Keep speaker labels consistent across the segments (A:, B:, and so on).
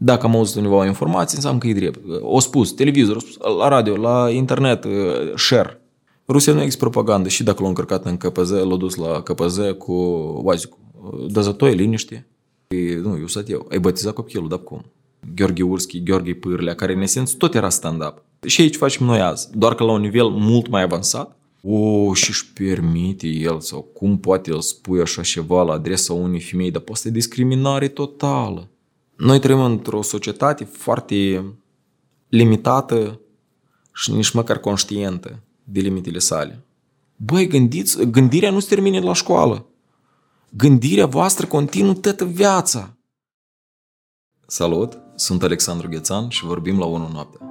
A: Dacă am auzit undeva o informație, înseamnă că e drept. O spus, televizor, o spus, la radio, la internet, share. Rusia nu există propagandă și dacă l-au încărcat în KPZ, l-au dus la KPZ cu oazicul. Dăzătoi, liniște. E, nu, eu sat eu. Ai bătizat copilul, dar cum? Gheorghe Urski, Gheorghe Pârlea, care în esență tot era stand-up. Și aici facem noi azi, doar că la un nivel mult mai avansat. O, și își permite el sau cum poate el spune așa ceva la adresa unei femei, dar poate discriminare totală. Noi trăim într-o societate foarte limitată și nici măcar conștientă de limitele sale. Băi, gândiți, gândirea nu se termine la școală. Gândirea voastră continuă toată viața. Salut, sunt Alexandru Ghețan și vorbim la 1 noaptea.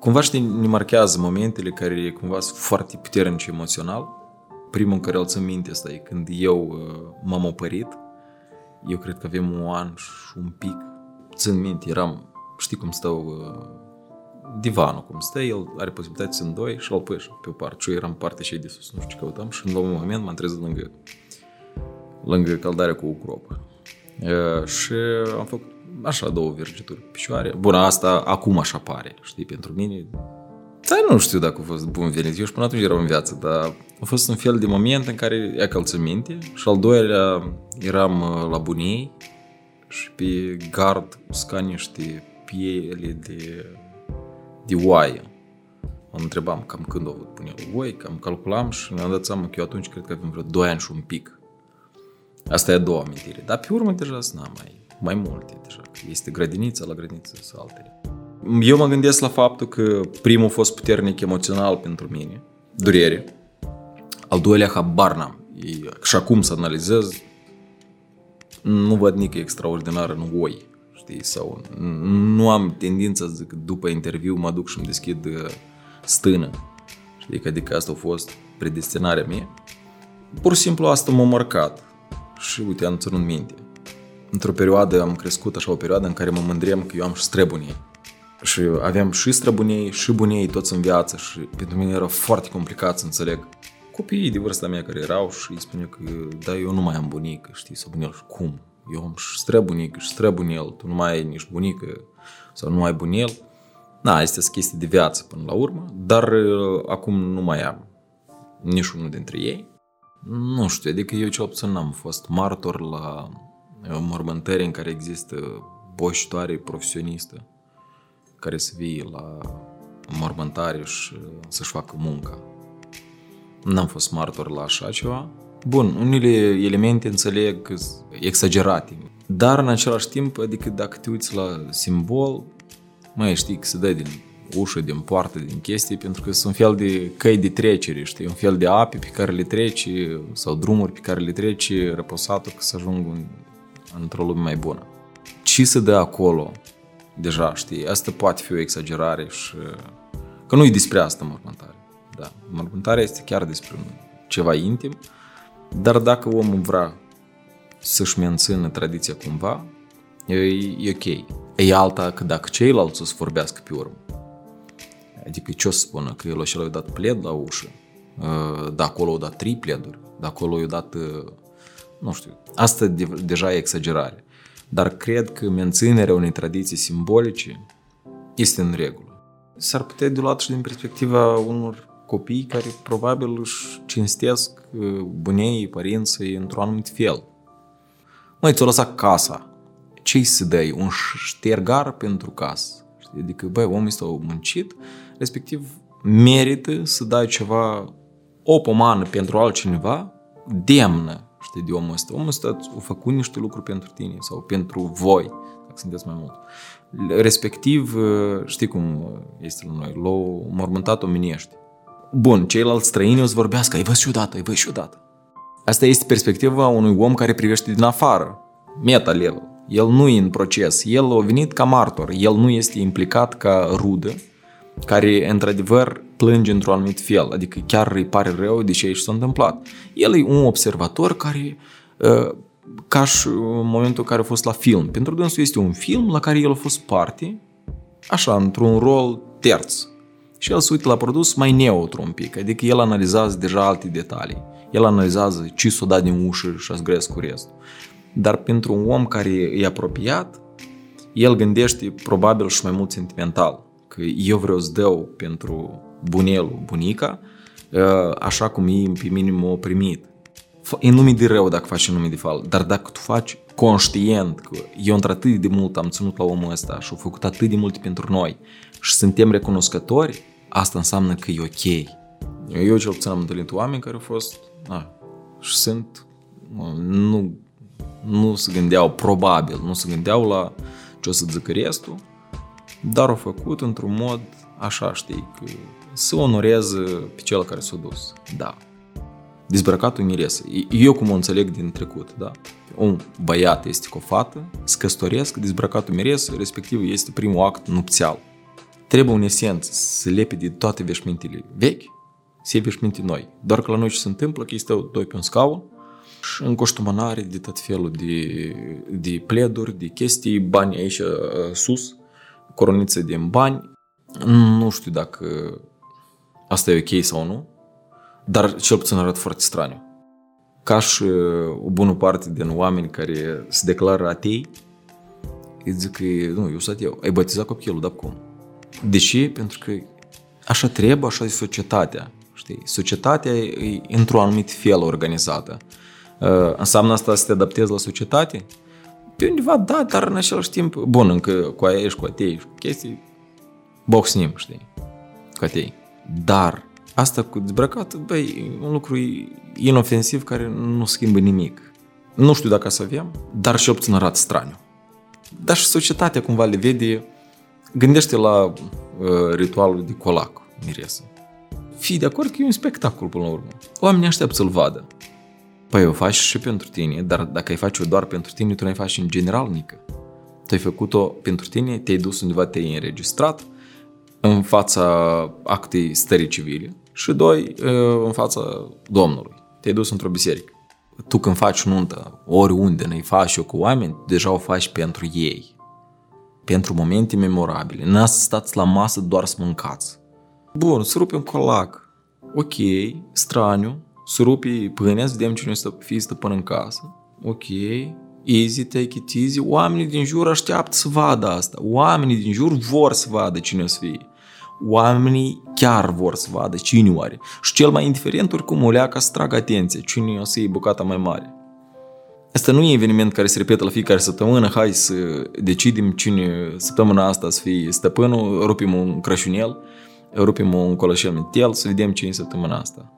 A: Cumva știi, ne marchează momentele care cumva sunt foarte puternice emoțional. Primul în care îl țin minte asta e când eu uh, m-am opărit. Eu cred că avem un an și un pic. Țin minte, eram, știi cum stau uh, divanul cum stă, el are posibilitatea să în doi și îl pui pe o parte. Și eu eram partea și de sus, nu știu ce căutam și în un moment m-am trezit lângă, lângă caldarea cu ucrop. Uh, și am făcut așa două vergeturi pe picioare. Bun, asta acum așa pare, știi, pentru mine. Dar nu știu dacă a fost bun venit. Eu și până atunci eram în viață, dar a fost un fel de moment în care ia călță minte și al doilea eram uh, la bunei și pe gard usca niște piele de, de oaie. Mă întrebam cam când au avut bunelul oi, cam calculam și mi-am dat seama că eu atunci cred că avem vreo 2 ani și un pic. Asta e a doua amintire. Dar pe urmă deja n-am mai mai multe deja. Este grădinița la grădiniță sau altele. Eu mă gândesc la faptul că primul a fost puternic emoțional pentru mine, durere. Al doilea, habar n-am. Și acum să analizez, nu văd nică extraordinar în oi, știi, sau nu am tendința să zic, după interviu mă duc și îmi deschid uh, stână, știi, că adică asta a fost predestinarea mea. Pur și simplu asta m-a marcat și uite, am ținut minte într-o perioadă am crescut așa o perioadă în care mă mândream că eu am și străbunii. Și aveam și străbunii, și bunei toți în viață și pentru mine era foarte complicat să înțeleg copiii de vârsta mea care erau și îi spuneau că da, eu nu mai am bunică, știi, sau bunel. Și cum? Eu am și străbunică și străbunel, tu nu mai ai nici bunică sau nu ai bunel. Na, este chestii de viață până la urmă, dar uh, acum nu mai am niciunul dintre ei. Nu știu, adică eu cel puțin n-am fost martor la mormântări în care există boșitoare profesionistă care să vie la mormântare și să-și facă munca. N-am fost martor la așa ceva. Bun, unele elemente înțeleg exagerate, dar în același timp, adică dacă te uiți la simbol, mai știi că se dă din ușă, din poartă, din chestii, pentru că sunt un fel de căi de trecere, știi, un fel de ape pe care le treci sau drumuri pe care le treci răposatul ca să ajung într-o lume mai bună. Ce se dă acolo, deja, știi, asta poate fi o exagerare și... Că nu e despre asta mormântare. Da, mormântarea este chiar despre ceva intim, dar dacă omul vrea să-și mențină tradiția cumva, e, e ok. E alta că dacă ceilalți o să vorbească pe urmă. Adică ce o să spună? Că el o dat pled la ușă, da acolo o dat trei pleduri, da acolo i-a dat nu știu, asta de, deja e exagerare. Dar cred că menținerea unei tradiții simbolice este în regulă. S-ar putea de luat și din perspectiva unor copii care probabil își cinstesc uh, bunei părinții într-un anumit fel. Măi, ți-o lăsat casa. Ce-i să dai? Un ștergar pentru casă. Adică, băi, omul este muncit, respectiv merită să dai ceva, o pomană pentru altcineva, demnă știi, de omul ăsta. Omul ăsta a făcut niște lucruri pentru tine sau pentru voi, dacă sunteți mai mult. Respectiv, știi cum este la noi, l-au mormântat omeniește. Bun, ceilalți străini o să vorbească, ai văzut și odată, ai văzut și odată. Asta este perspectiva unui om care privește din afară, meta level. El nu e în proces, el a venit ca martor, el nu este implicat ca rudă, care într-adevăr plânge într-un anumit fel, adică chiar îi pare rău de ce aici s-a întâmplat. El e un observator care, ă, ca și în momentul în care a fost la film, pentru dânsul este un film la care el a fost parte, așa, într-un rol terț. Și el se uită la produs mai neutru un pic, adică el analizează deja alte detalii. El analizează ce s-o dat din ușă și a cu restul. Dar pentru un om care e apropiat, el gândește probabil și mai mult sentimental, că eu vreau să dau pentru bunelul, bunica, uh, așa cum ei pe mine m-au primit. E nume de rău dacă faci nume de fal, dar dacă tu faci conștient că eu într-atât de mult am ținut la omul ăsta și au făcut atât de multe pentru noi și suntem recunoscători, asta înseamnă că e ok. Eu cel puțin am întâlnit oameni care au fost na, și sunt nu, nu se gândeau probabil, nu se gândeau la ce o să zică restul, dar au făcut într-un mod așa, știi, că să onoreze pe cel care s-a dus. Da. Dezbrăcatul miresă. Eu cum o înțeleg din trecut, da? Un băiat este cu o fată, se căsătoresc, dezbrăcatul miresă, respectiv este primul act nupțial. Trebuie în esență să lepe de toate veșmintele vechi, să iei veșminte noi. Doar că la noi ce se întâmplă, că este doi pe un scaun, și în coștumănare de tot felul de, de pleduri, de chestii, bani aici uh, sus, coroniță din bani. Nu știu dacă asta e ok sau nu, dar cel puțin arată foarte straniu. Ca și uh, o bună parte din oameni care se declară atei, îi zic că nu, eu sunt eu. Ai botezat copilul, dar cum? De ce? Pentru că așa trebuie, așa e societatea. Știi? Societatea e într-un anumit fel organizată. Uh, înseamnă asta să te adaptezi la societate? Pe undeva, da, dar în același timp, bun, încă cu aia ești cu atei și cu chestii, boxnim, știi, cu atei. Dar asta cu dezbrăcat, băi, un lucru inofensiv care nu schimbă nimic. Nu știu dacă să avem, dar și puțin arată straniu. Dar și societatea cumva le vede, gândește la uh, ritualul de colac, miresă. Fii de acord că e un spectacol până la urmă. Oamenii așteaptă să-l vadă. Păi o faci și pentru tine, dar dacă ai face-o doar pentru tine, tu nu ai faci în general nică. Tu ai făcut-o pentru tine, te-ai dus undeva, te-ai înregistrat în fața actei stării civile și doi, în fața Domnului. Te-ai dus într-o biserică. Tu când faci nuntă, oriunde ne faci-o cu oameni, deja o faci pentru ei. Pentru momente memorabile. Nu să stați la masă doar să mâncați. Bun, să rupem colac. Ok, straniu, să rupi pâinea, să vedem cine să fie stăpân în casă. Ok, easy, take it easy. Oamenii din jur așteaptă să vadă asta. Oamenii din jur vor să vadă cine o să fie. Oamenii chiar vor să vadă cine oare. Și cel mai indiferent oricum o leacă să tragă atenție. Cine o să iei bucata mai mare. Asta nu e eveniment care se repetă la fiecare săptămână, hai să decidem cine săptămâna asta să fie stăpânul, rupim un crășunel, rupim un colășel mentel, să vedem cine e săptămâna asta.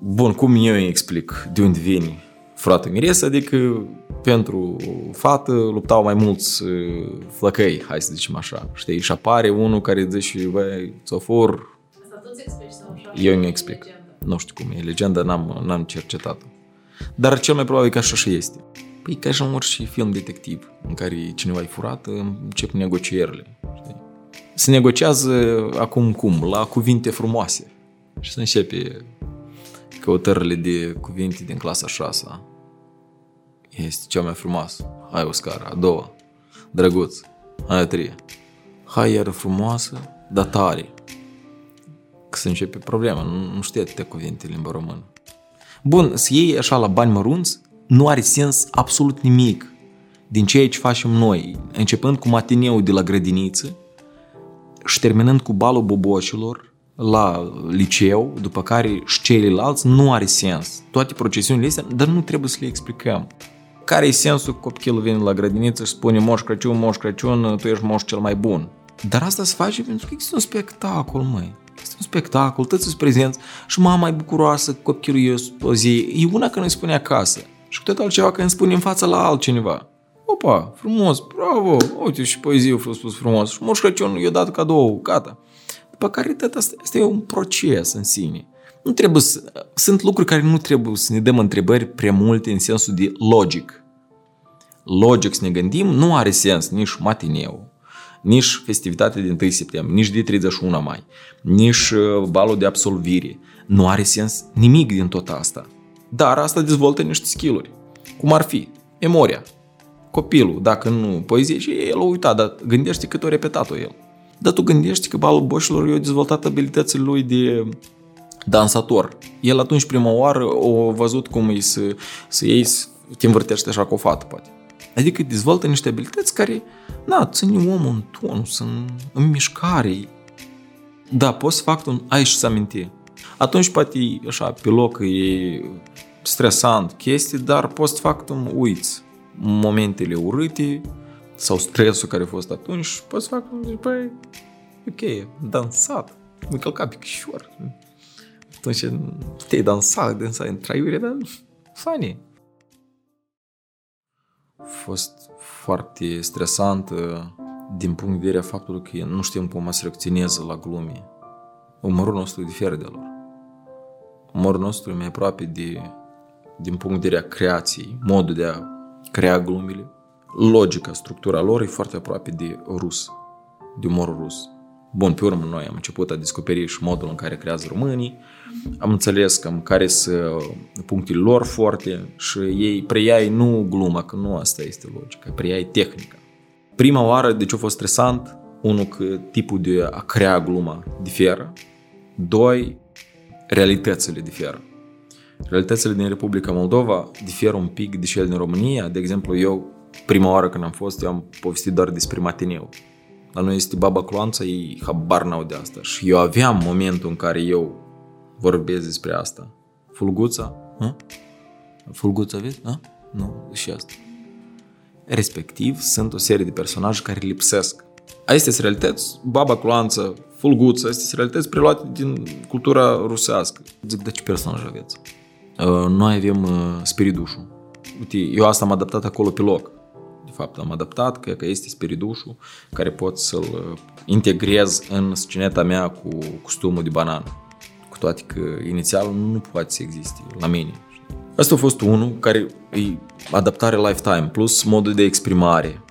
A: Bun, cum eu îi explic de unde vine frate miresă, adică pentru fată luptau mai mulți uh, flăcăi, hai să zicem așa, știi? Și apare unul care zice, băi, țofor...
B: Asta tu explici sau așa?
A: Eu nu explic. Nu știu cum e, legenda n-am, n-am cercetat-o. Dar cel mai probabil că așa și este. Păi ca și în orice film detectiv în care cineva e furat, încep negocierile. Știi? Se negociază acum cum? La cuvinte frumoase. Și se începe căutările de cuvinte din clasa 6 este cea mai frumoasă. Hai, Oscar, a doua. Drăguț. Hai, a treia. Hai, iară frumoasă, dar tare. Că se începe problema, nu, nu știe atâtea cuvinte în limba română. Bun, să iei așa la bani mărunți, nu are sens absolut nimic din ceea ce facem noi, începând cu matineul de la grădiniță și terminând cu balul bobocilor, la liceu, după care și ceilalți, nu are sens. Toate procesiunile astea, dar nu trebuie să le explicăm. Care e sensul că copilul vine la grădiniță și spune Moș Crăciun, Moș Crăciun, tu ești moș cel mai bun. Dar asta se face pentru că există un spectacol, măi. Este un spectacol, toți sunt prezenți și mama e bucuroasă că copilul e o zi. E una că nu-i spune acasă și cu tot altceva că îmi spune în fața la altcineva. Opa, frumos, bravo, uite și poezie a spus frumos. Și Moș Crăciun i-a dat cadou, gata. După care tot asta, asta e un proces în sine. Nu trebuie să, sunt lucruri care nu trebuie să ne dăm întrebări prea multe în sensul de logic. Logic să ne gândim nu are sens nici matineu, nici festivitatea din 1 septembrie, nici de 31 mai, nici uh, balul de absolvire. Nu are sens nimic din tot asta. Dar asta dezvoltă niște skill-uri. Cum ar fi memoria. Copilul, dacă nu poezie, și el o uitat, dar gândește cât o repetat-o el. Dar tu gândești că balul boșilor i-a dezvoltat abilitățile lui de dansator. El atunci prima oară a văzut cum e să, să iei, să te învârtești așa cu o fată, poate. Adică dezvoltă niște abilități care, na, ține omul în tonus, în, în mișcare. Da, poți să fac un ai și să aminti. Atunci poate așa, pe loc e stresant chestii, dar poți să fac un uiți momentele urâte sau stresul care a fost atunci, poți să fac un băi, ok, dansat, mă călca pe chișor. Atunci te-ai dansat, dansat în traiure, dar funny. A fost foarte stresant din punct de vedere a faptului că nu știm cum să reacționeze la glume. Umorul nostru diferă de lor. Umorul nostru e mai aproape de, din punct de vedere a creației, modul de a crea glumele. Logica, structura lor e foarte aproape de rus, de umorul rus. Bun, pe urmă noi am început a descoperi și modul în care creează românii, am înțeles cam care sunt punctele lor forte și ei preiai nu gluma, că nu asta este logica, preiai tehnica. Prima oară, de ce a fost stresant? Unul, că tipul de a crea gluma diferă. Doi, realitățile diferă. Realitățile din Republica Moldova diferă un pic de cele din România. De exemplu, eu, prima oară când am fost, eu am povestit doar despre Matineu. La noi este Baba Cloanța, ei habar n-au de asta. Și eu aveam momentul în care eu vorbesc despre asta. Fulguța? Hă? Fulguța, vezi? Hă? Nu, și asta. Respectiv, sunt o serie de personaje care lipsesc. Astea sunt realități, Baba Cloanță, Fulguța, astea sunt realități preluate din cultura rusească. Zic, de ce personaj aveți? Uh, noi avem uh, spiridușul. Uite, eu asta am adaptat acolo pe loc. De fapt, am adaptat că, că este spiridușul care pot să-l uh, integrez în sceneta mea cu costumul de banană. Cu toate că inițial nu poate să existe la mine. Asta a fost unul care e adaptare lifetime, plus modul de exprimare.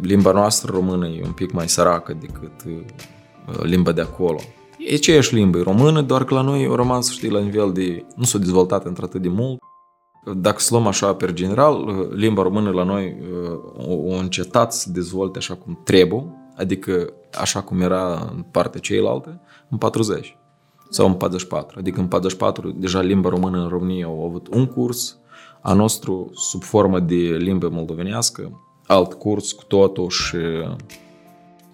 A: Limba noastră română e un pic mai săracă decât limba de acolo. E aceeași limbă, e română, doar că la noi a rămas, știi, la nivel de... nu s-a dezvoltat într-atât de mult. Dacă să luăm așa per general, limba română la noi a încetat să dezvolte așa cum trebuie, adică așa cum era în partea cealaltă, în 40 sau în 44. Adică în 44 deja limba română în România au avut un curs, a nostru sub formă de limbă moldovenească, alt curs cu totul și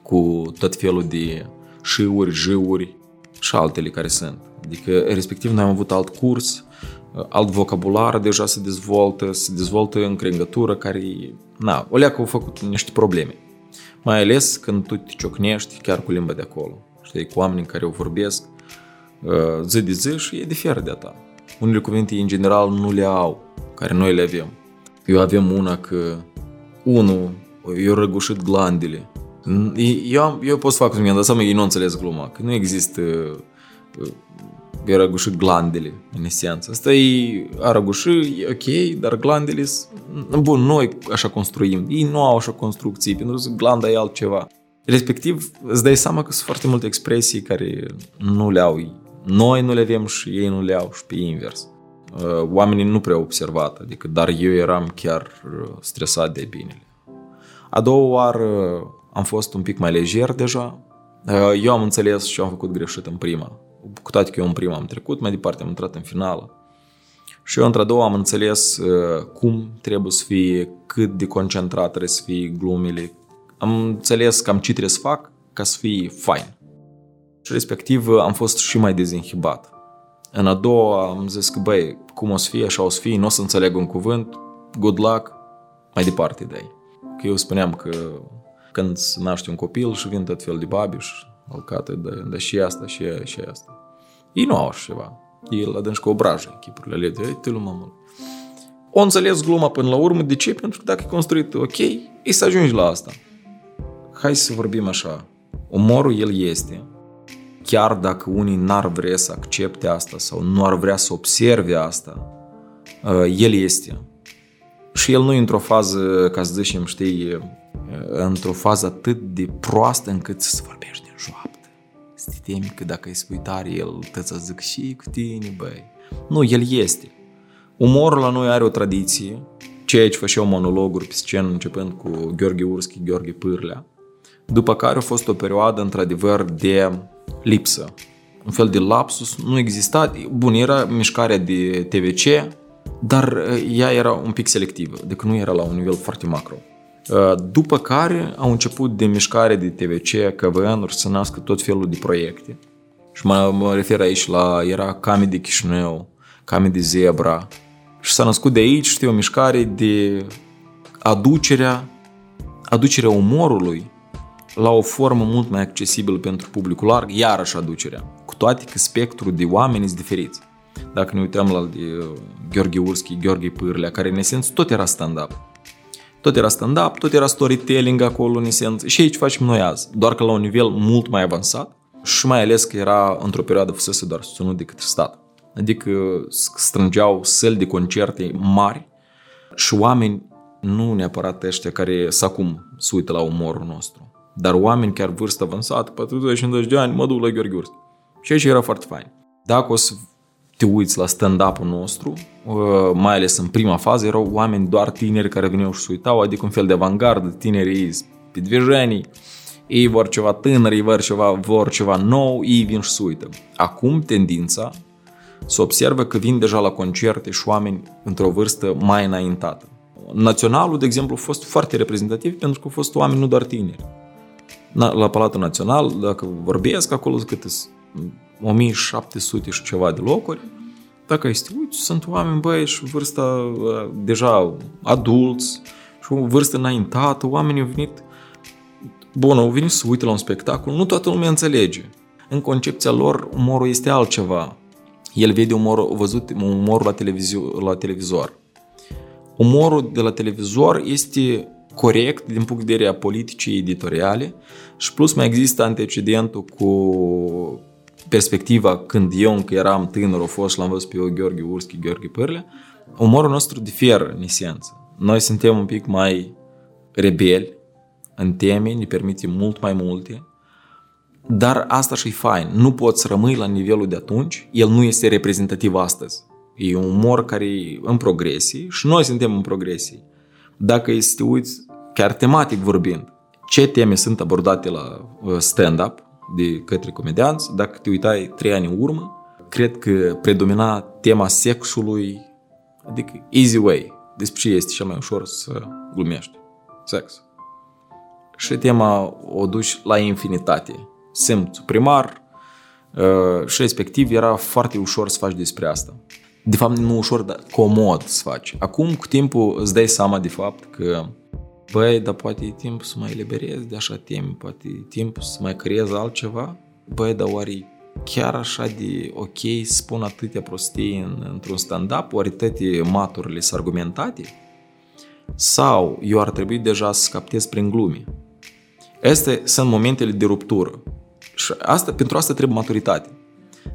A: cu tot felul de șiuri, jiuri și altele care sunt. Adică, respectiv, noi am avut alt curs, alt vocabular deja se dezvoltă, se dezvoltă încrengătură care, na, o leacă au făcut niște probleme. Mai ales când tu te ciocnești chiar cu limba de acolo. Știi, cu oamenii care o vorbesc zi de zi și e diferă de a ta. Unele cuvinte, în general, nu le au, care noi le avem. Eu avem una că, unul, eu răgușit glandele, eu, am, eu pot să fac mi-am dat seama, ei nu înțeles gluma, că nu există e răgușit glandele, în esență. Asta e a răguși, e ok, dar glandele bun, noi așa construim. Ei nu au așa construcții, pentru că glanda e altceva. Respectiv, îți dai seama că sunt foarte multe expresii care nu le au noi nu le avem și ei nu le au și pe invers. Oamenii nu prea au observat, adică, dar eu eram chiar stresat de binele. A doua oară am fost un pic mai lejer deja. Eu am înțeles și am făcut greșit în prima. Cu toate că eu în prima am trecut, mai departe am intrat în finală. Și eu într-a doua am înțeles cum trebuie să fie, cât de concentrat trebuie să fie glumele. Am înțeles cam ce trebuie să fac ca să fie fain. Și respectiv am fost și mai dezinhibat. În a doua am zis că, băi, cum o să fie, așa o să fie, nu o să înțeleg un cuvânt, good luck, mai departe de Că eu spuneam că când se naște un copil și vin tot fel de babiș, alcate de, de și asta, și aia, și asta. Ei nu au așa ceva. Ei la dânși cu obrajă echipurile alea de, te mamă. O înțeles gluma până la urmă. De ce? Pentru că dacă e construit ok, e să ajungi la asta. Hai să vorbim așa. Umorul el este. Chiar dacă unii n-ar vrea să accepte asta sau nu ar vrea să observe asta, uh, el este. Și el nu e într-o fază, ca să zicem, știi, într-o fază atât de proastă încât să vorbești în joaptă. Să te temi că dacă îi spui tare, el te să zic și cu tine, băi. Nu, el este. Umorul la noi are o tradiție, ceea ce făceau monologuri pe scenă începând cu Gheorghe Urschi, Gheorghe Pârlea, după care a fost o perioadă într-adevăr de lipsă. Un fel de lapsus, nu exista, bun, era mișcarea de TVC, dar uh, ea era un pic selectivă, decât nu era la un nivel foarte macro. Uh, după care au început de mișcare de TVC, KVN-uri să nască tot felul de proiecte. Și mă, mă refer aici la, era Came de Chișinău, Came de Zebra. Și s-a născut de aici, știu, o mișcare de aducerea, aducerea umorului la o formă mult mai accesibilă pentru publicul larg, iarăși aducerea, cu toate că spectrul de oameni sunt diferiți. Dacă ne uităm la de uh, Gheorghe Urschi, Gheorghe Pârlea, care în esență tot era stand-up. Tot era stand-up, tot era storytelling acolo în esență și aici facem noi azi, doar că la un nivel mult mai avansat și mai ales că era într-o perioadă fusese doar susținut de către stat. Adică strângeau săli de concerte mari și oameni, nu neapărat ăștia care să acum se uită la umorul nostru, dar oameni chiar vârstă avansată, 40 de ani, mă duc la Gheorghe Urs. Și aici era foarte fain. Dacă o să te uiți la stand-up-ul nostru, uh, mai ales în prima fază, erau oameni doar tineri care veneau și se uitau, adică un fel de avantgardă tinerii spidvejenii, ei vor ceva tânăr, ei vor ceva, vor ceva nou, ei vin și se uită. Acum tendința se observă că vin deja la concerte și oameni într-o vârstă mai înaintată. Naționalul, de exemplu, a fost foarte reprezentativ pentru că au fost oameni nu doar tineri. La Palatul Național, dacă vorbesc acolo, câte 1700 și ceva de locuri, dacă ai să te uiți, sunt oameni, băi, și vârsta uh, deja adulți și o vârstă înaintată, oamenii au venit, bun, au venit să uite la un spectacol, nu toată lumea înțelege. În concepția lor, umorul este altceva. El vede umorul, văzut umorul la, televizor, la televizor. Umorul de la televizor este corect din punct de vedere a politicii editoriale și plus mai există antecedentul cu perspectiva când eu încă eram tânăr, o fost și l-am văzut pe eu, Gheorghe Urschi, Gheorghe Părle, umorul nostru diferă în esență. Noi suntem un pic mai rebeli în teme, ne permite mult mai multe, dar asta și-i fain. Nu poți să rămâi la nivelul de atunci, el nu este reprezentativ astăzi. E un umor care e în progresie și noi suntem în progresie. Dacă este uiți, chiar tematic vorbind, ce teme sunt abordate la uh, stand-up, de către comedianți, dacă te uitai trei ani în urmă, cred că predomina tema sexului, adică easy way, despre ce este cel mai ușor să glumești. Sex. Și tema o duci la infinitate. Simțul primar uh, și respectiv era foarte ușor să faci despre asta. De fapt, nu ușor, dar comod să faci. Acum, cu timpul, îți dai seama de fapt că Băi, dar poate e timp să mai eliberez de așa teme, poate e timp să mai creez altceva. Băi, dar oare chiar așa de ok să spun atâtea prostii în, într-un stand-up? Oare toate maturile sunt argumentate? Sau eu ar trebui deja să captez prin glume? Astea sunt momentele de ruptură. Și asta, pentru asta trebuie maturitate.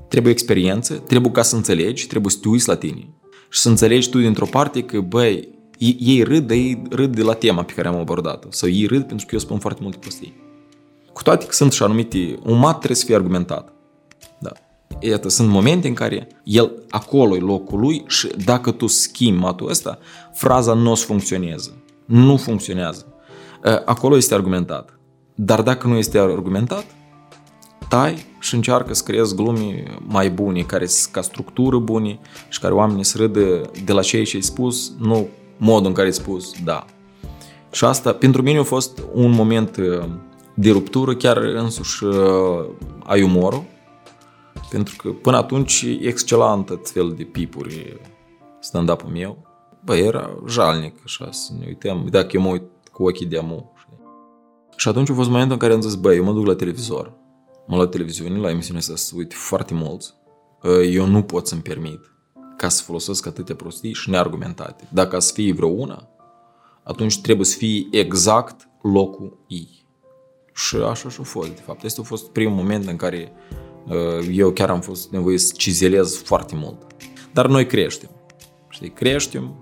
A: Trebuie experiență, trebuie ca să înțelegi, trebuie să te uiți la tine. Și să înțelegi tu dintr-o parte că, băi, ei râd, dar ei râd de la tema pe care am abordat-o. Sau ei râd pentru că eu spun foarte multe prostii. Cu toate că sunt și anumite... Un mat trebuie să fie argumentat. Da. Iată, sunt momente în care el acolo e locul lui și dacă tu schimbi matul ăsta, fraza nu o să funcționeze. Nu funcționează. Acolo este argumentat. Dar dacă nu este argumentat, tai și încearcă să creezi glume mai bune, care sunt ca structură bune și care oamenii să râdă de la ce ai spus, nu modul în care ai spus da. Și asta, pentru mine a fost un moment uh, de ruptură, chiar însuși uh, ai umorul, pentru că până atunci excelant tot fel de pipuri stand-up-ul meu. Bă, era jalnic, așa, să ne uităm, dacă eu mă uit cu ochii de amu. Și atunci a fost momentul în care am zis, bă, eu mă duc la televizor, mă la televiziune, la emisiunea asta să uit foarte mulți. Uh, eu nu pot să-mi permit ca să folosesc atâtea prostii și neargumentate. Dacă să fie vreo una, atunci trebuie să fie exact locul ei. Și așa și-a fost, de fapt. Este a fost primul moment în care uh, eu chiar am fost nevoie să cizelez foarte mult. Dar noi creștem. Știi, creștem,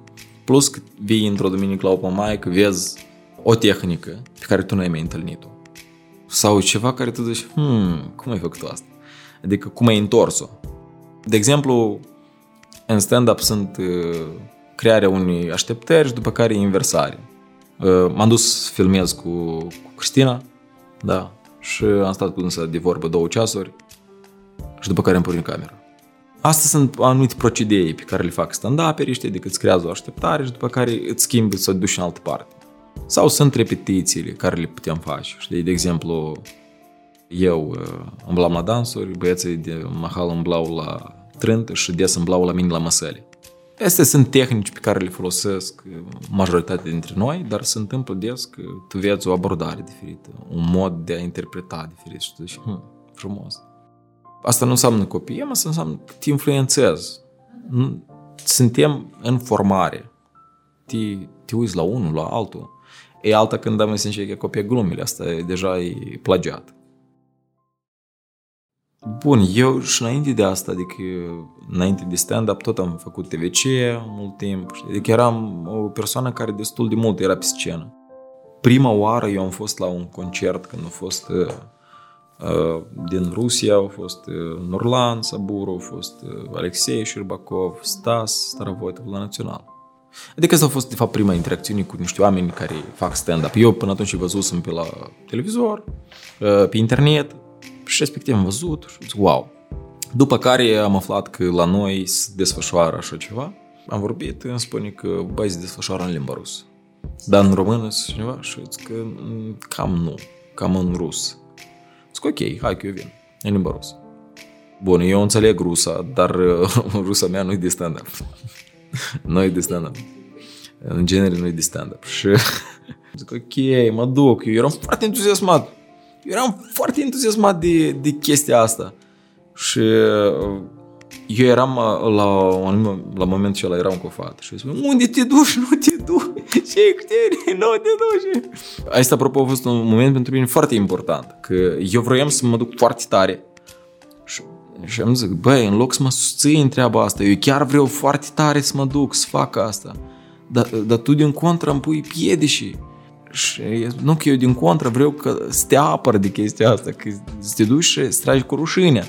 A: plus că vii într-o duminică la open mic, vezi o tehnică pe care tu nu ai mai întâlnit-o. Sau ceva care tu zici, hmm, cum ai făcut asta? Adică cum ai întors-o? De exemplu, în stand-up sunt uh, crearea unei așteptări și după care inversare. Uh, m-am dus să filmez cu, cu Cristina, da, și am stat cu însă de vorbă două ceasuri și după care am pornit camera. Astea sunt anumite procedee pe care le fac stand-uperii, știi, adică îți creează o așteptare și după care îți schimbi să o duci în altă parte. Sau sunt repetițiile care le putem face. Știi, de exemplu, eu uh, îmblam la dansuri, băieții de mahal îmblau la trântă și des îmblau la mine la măsăle. Astea sunt tehnici pe care le folosesc uh, majoritatea dintre noi, dar se întâmplă des că tu vezi o abordare diferită, un mod de a interpreta diferit și tu zici, hm, frumos. Asta nu înseamnă copie, mă, asta înseamnă că te influențezi. Suntem în formare. Te, te uiți la unul, la altul. E alta când am sincer că copie glumele, asta e, deja e plagiat. Bun, eu și înainte de asta, adică înainte de stand-up, tot am făcut TVC mult timp. Adică eram o persoană care destul de mult era pe scenă. Prima oară eu am fost la un concert când a fost uh, uh din Rusia, au fost uh, Nurlan Saburu, au fost uh, Alexei Șurbakov, Stas Starovoitov la Național. Adică asta a fost, de fapt, prima interacțiune cu niște oameni care fac stand-up. Eu până atunci văzusem pe la televizor, uh, pe internet, și respectiv am văzut și zic, wow. După care am aflat că la noi se desfășoară așa ceva. Am vorbit, îmi spune că băi, se desfășoară în limba rusă. Dar în română ceva și zic că mm, cam nu, cam în rus. Zic, ok, hai că eu vin, în limba rusă. Bun, eu înțeleg rusa, dar rusa mea nu e de stand-up. nu e de stand-up. În genere nu e de stand-up. Și zic, ok, mă duc. Eu eram foarte entuziasmat eu eram foarte entuziasmat de, de chestia asta. Și uh, eu eram uh, la, la momentul acela eram cu o fată și spun, unde te duci, nu te duci, ce tine, nu te duci. Asta, apropo, a fost un moment pentru mine foarte important, că eu vroiam să mă duc foarte tare. Și, și am zis, băi, în loc să mă susțin treaba asta, eu chiar vreau foarte tare să mă duc, să fac asta, dar, dar tu din contră îmi pui piedici și nu că eu din contră vreau că să te apăr de chestia asta, că să te duci și să tragi cu rușinea.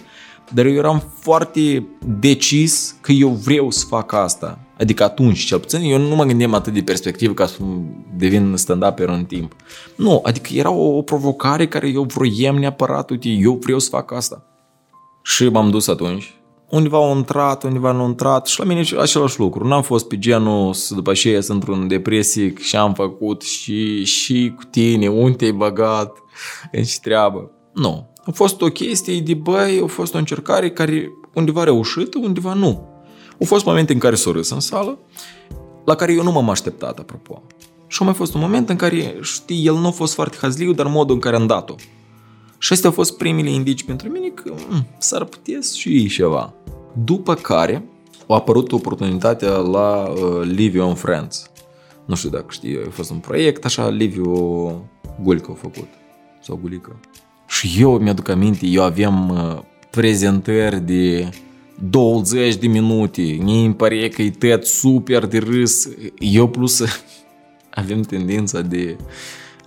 A: Dar eu eram foarte decis că eu vreau să fac asta. Adică atunci, cel puțin, eu nu mă gândeam atât de perspectivă ca să devin stand-up în timp. Nu, adică era o, o provocare care eu vroiam neapărat, uite, eu vreau să fac asta. Și m-am dus atunci undeva au intrat, undeva nu au intrat și la mine același lucru. N-am fost pe genul să după aceea sunt într-un depresic și am făcut și, și cu tine, unde te-ai băgat, în ce treabă. Nu. A fost o chestie de băi, a fost o încercare care undeva reușită, undeva nu. Au fost momente în care s-o râs în sală, la care eu nu m-am așteptat, apropo. Și a mai fost un moment în care, știi, el nu a fost foarte hazliu, dar modul în care am dat-o. Și astea au fost primele indici pentru mine că mm, s-ar putea și ei ceva. După care a apărut oportunitatea la uh, Liviu and Friends. Nu știu dacă știi, a fost un proiect așa, Liviu Gulcă a făcut. Sau Gulică. Și eu mi-aduc aminte, eu aveam uh, prezentări de 20 de minute, mi îmi pare că e tăiat super de râs. Eu plus avem tendința de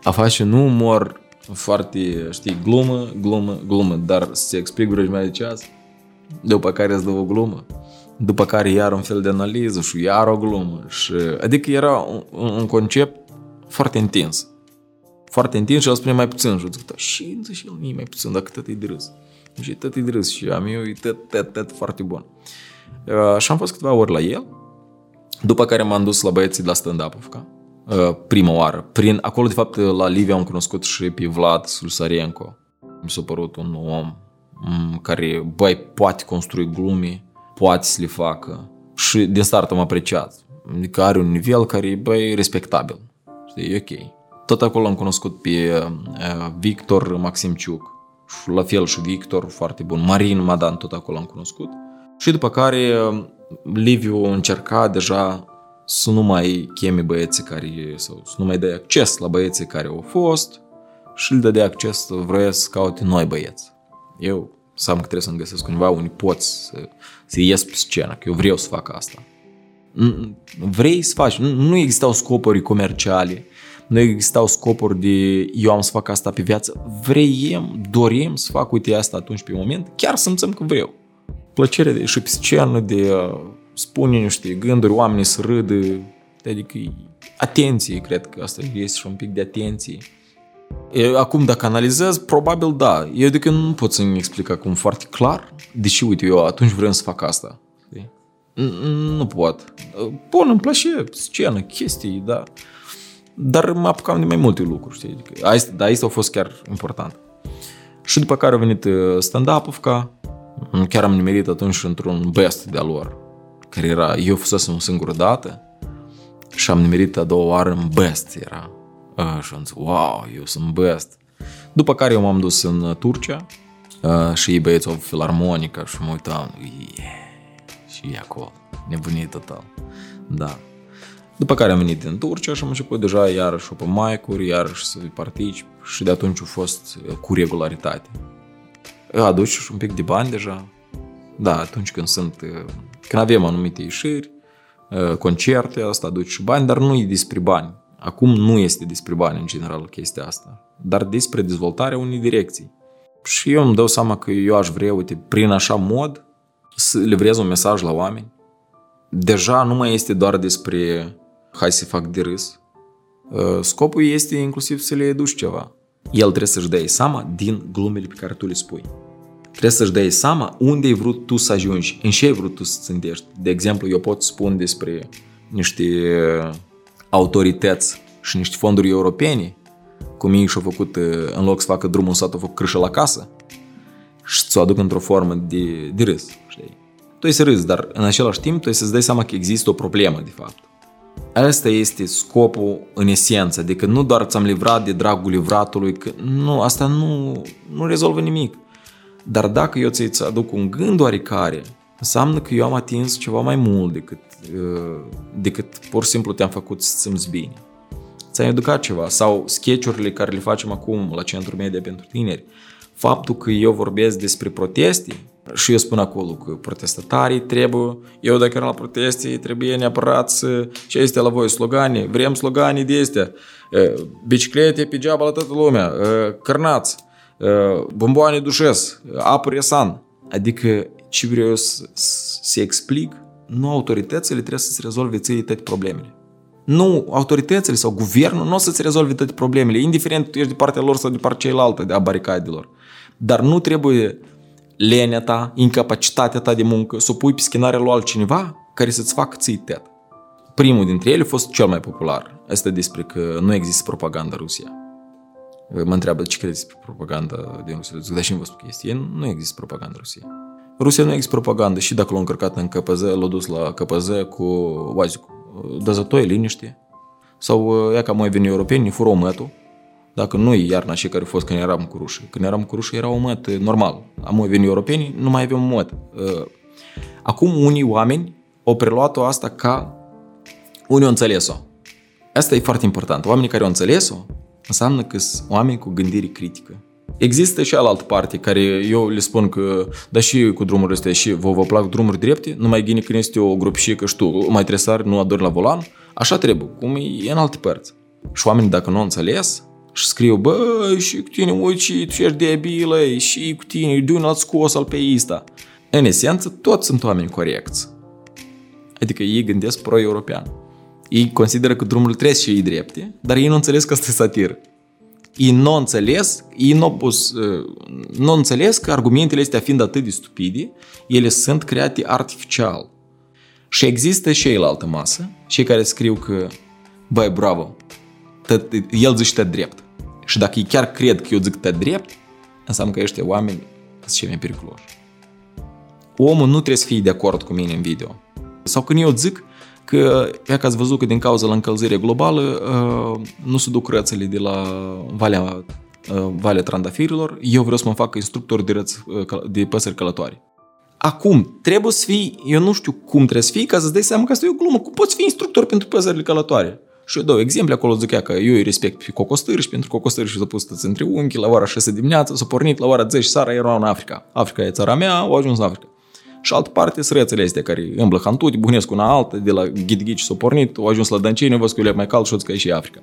A: a face un umor foarte, știi, glumă, glumă, glumă, dar să explic vreo jumătate de ceas, după care îți dă o glumă, după care iar un fel de analiză și iar o glumă. Și, adică era un, un concept foarte intens. Foarte intens și el spune mai puțin și zic, da, și și el nu mai puțin, dacă tot e de râs. Și tot e de râs și am eu e tot, tot, tot foarte bun. Uh, și am fost câteva ori la el, după care m-am dus la băieții de la stand-up, Uh, prima oară. Prin, acolo, de fapt, la Livia am cunoscut și pe Vlad Sulsarenko. Mi s-a părut un om mm, care, băi, poate construi glume, poate să le facă. Și din start am apreciat. Adică are un nivel care, băi, respectabil. Știi, e ok. Tot acolo am cunoscut pe uh, Victor Maximciuc. Și la fel și Victor, foarte bun. Marin Madan, tot acolo am cunoscut. Și după care uh, Liviu încerca deja să nu mai chemi băieții care, sau să nu mai dai acces la băieții care au fost și îl dădea acces să vrea să caute noi băieți. Eu să am că trebuie să-mi găsesc undeva unde pot să, să ies pe scenă, că eu vreau să fac asta. Vrei să faci, nu existau scopuri comerciale, nu existau scopuri de eu am să fac asta pe viață, vrei, dorim să fac, uite asta atunci pe moment, chiar simțăm că vreau. Plăcere de și pe scenă, de spune niște gânduri, oamenii să râdă, adică atenție, cred că asta este și un pic de atenție. E, Acum, dacă analizez, probabil da. Eu de că nu pot să-mi explic acum foarte clar, deși, uite, eu atunci vreau să fac asta. știi? N- Nu pot. Bun, îmi place scenă, chestii, da. Dar mă apucam de mai multe lucruri, știi? Adică, asta, da, asta a fost chiar important. Și după care a venit uh, stand-up-ul, ca chiar am nimerit atunci într-un best de-a lor, care era, eu fusesem o singură dată și am nimerit a doua oară în best, era. Uh, și am zis, wow, eu sunt best. După care eu m-am dus în Turcia uh, și ei băieți au filarmonica și mă uitam, yeah, și e acolo, nebunie total. Da. După care am venit în Turcia și am început deja iarăși open mic-uri, iarăși să particip și de atunci a fost uh, cu regularitate. Aduci și un pic de bani deja. Da, atunci când sunt, uh, când avem anumite ieșiri, uh, concerte, asta aduci și bani, dar nu e despre bani. Acum nu este despre bani în general chestia asta, dar despre dezvoltarea unei direcții. Și eu îmi dau seama că eu aș vrea, uite, prin așa mod, să livrez un mesaj la oameni. Deja nu mai este doar despre hai să fac de râs. Uh, Scopul este inclusiv să le educi ceva. El trebuie să-și dea seama din glumele pe care tu le spui. Trebuie să-și dea seama unde ai vrut tu să ajungi, în ce ai vrut tu să țintești. De exemplu, eu pot spun despre niște autorități și niște fonduri europene, cum ei și-au făcut, uh, în loc să facă drumul în sat, au făcut crâșă la casă și ți-o aduc într-o formă de, de râs, știi? Tu ai să râzi, dar în același timp tu ai să-ți dai seama că există o problemă, de fapt. Asta este scopul în esență, adică nu doar ți-am livrat de dragul livratului, că nu, asta nu, nu rezolvă nimic. Dar dacă eu ți-ți aduc un gând oarecare, înseamnă că eu am atins ceva mai mult decât, uh, decât pur și simplu te-am făcut să simți bine. Ți-am educat ceva. Sau sketchurile care le facem acum la Centrul Media pentru Tineri. Faptul că eu vorbesc despre proteste și eu spun acolo că protestatarii trebuie, eu dacă eram la proteste, trebuie neapărat să, ce este la voi, slogane, vrem slogane de astea, Uh, biciclete pe geaba la toată lumea, uh, cărnați, uh, bomboane dușes, apă resan. Adică ce vreau eu să, să explic, nu autoritățile trebuie să-ți rezolve ție toate problemele. Nu autoritățile sau guvernul nu o să-ți rezolve toate problemele, indiferent tu ești de partea lor sau de partea cealaltă de a baricadelor. Dar nu trebuie lenea ta, incapacitatea ta de muncă, să o pui pe schinarea lui altcineva care să-ți facă ții tet. Primul dintre ele a fost cel mai popular. Asta despre că nu există propaganda Rusia. Mă întreabă ce credeți despre propaganda din Rusia. Zic, dar și vă spun chestie. Nu există propaganda Rusia. Rusia nu există propagandă și dacă l-au încărcat în KPZ, l-au dus la KPZ cu oazic, dăzătoi, liniște. Sau ea ca mai veni europeni, ne fură omătul, dacă nu e iarna și care a fost când eram cu rușii. Când eram cu rușii era un măt normal. Am venit europeni, nu mai avem un măt. Acum unii oameni au preluat-o asta ca unii au înțeles-o. Asta e foarte important. Oamenii care au înțeles-o înseamnă că sunt oameni cu gândire critică. Există și altă parte care eu le spun că, da și cu drumurile astea și vă, vă plac drumuri drepte, numai gine când este o grupșică și tu mai tresari, nu adori la volan, așa trebuie, cum e în alte părți. Și oamenii dacă nu au înțeles, și scriu, bă, și cu tine, uite, și tu ești debilă, și cu tine, de un alt scos al pe ăsta. În esență, toți sunt oameni corecți. Adică ei gândesc pro-european. Ei consideră că drumurile trebuie și ei drepte, dar ei nu înțeles că asta e satir. Ei nu înțeles, ei nu, pus, nu înțeles că argumentele astea fiind atât de stupide, ele sunt create artificial. Și există și altă masă, cei care scriu că, băi, bravo, tot, el zice drept. Și dacă ei chiar cred că eu zic te drept, înseamnă că ăștia oameni sunt cei mai periculoși. Omul nu trebuie să fie de acord cu mine în video. Sau când eu zic că, e că ați văzut că din cauza la încălzire globală nu se duc rățele de la Valea, Valea Trandafirilor, eu vreau să mă fac instructor de, răț, de păsări călătoare. Acum, trebuie să fii, eu nu știu cum trebuie să fii, ca să-ți dai seama că asta e o glumă. Cum poți fi instructor pentru păsările călătoare? Și eu dau exemple acolo, zic că eu îi respect pe cocostârși și pentru cocostârși și s-a pus între unchi la ora 6 dimineața, s-a pornit la ora 10 seara, era în Africa. Africa e țara mea, au ajuns în Africa. Și altă parte, sărățele astea care îmblă hantudi, bunesc una altă, de la ghid s-a pornit, au ajuns la Dancine, văd că e mai cald și că e și Africa.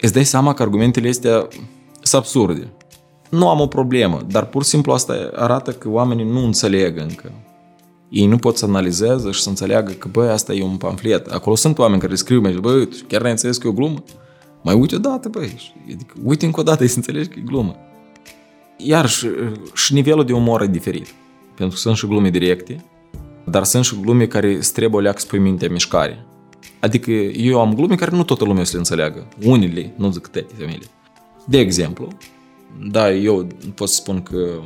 A: Îți dai seama că argumentele astea sunt absurde. Nu am o problemă, dar pur și simplu asta arată că oamenii nu înțeleg încă. Ei nu pot să analizeze și să înțeleagă că, băi, asta e un pamflet. Acolo sunt oameni care scriu, și băi, chiar n-ai înțeles că e o glumă? Mai uite o dată, băi. Adică, uite încă o dată, să înțelegi că e glumă. Iar și, și nivelul de umor e diferit. Pentru că sunt și glume directe, dar sunt și glume care îți trebuie o leacă spui mintea mișcare. Adică eu am glume care nu toată lumea să le înțeleagă. Unele, nu zic toate femeile. De exemplu, da, eu pot să spun că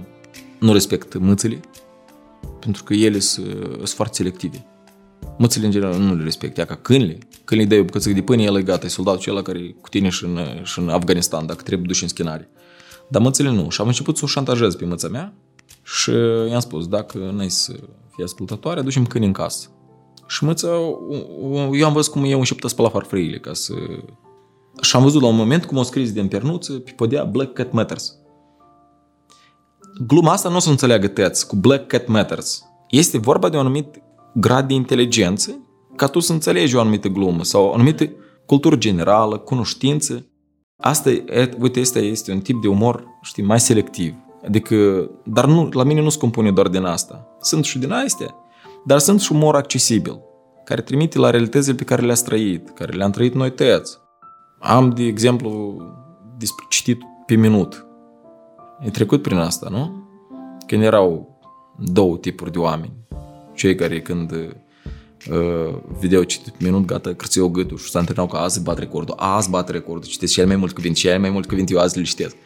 A: nu respect mâțele, pentru că ele sunt foarte selective. Mățile în general nu le respectă, ca câinile. Câinile dai o bucățică de pâine, el e gata, e soldatul acela care e cu tine și în, și în Afganistan, dacă trebuie duși în schinare. Dar mățile nu. Și am început să o șantajez pe măța mea și i-am spus, dacă n-ai să fii ascultătoare, aducem câini în casă. Și măța, eu am văzut cum e început să spăla farfriile ca să... Și am văzut la un moment cum o scris din pernuță pe podea Black Cat Matters. Gluma asta nu o să înțeleagă tăți cu Black Cat Matters. Este vorba de un anumit grad de inteligență ca tu să înțelegi o anumită glumă sau o anumită cultură generală, cunoștință. Asta, e, uite, asta este un tip de umor, știi, mai selectiv. Adică, dar nu, la mine nu se compune doar din asta. Sunt și din astea, dar sunt și umor accesibil, care trimite la realitățile pe care le-ați trăit, care le-am trăit noi tăiați. Am, de exemplu, despre citit pe minut. E trecut prin asta, nu? Când erau două tipuri de oameni. Cei care când uh, vedeau citit pe minut, gata, cârțeau gâtul și s-a antrenau că azi bat recordul, azi bat recordul, citesc cel mai mult cuvinte, cel mai mult cuvinte, eu azi le citesc.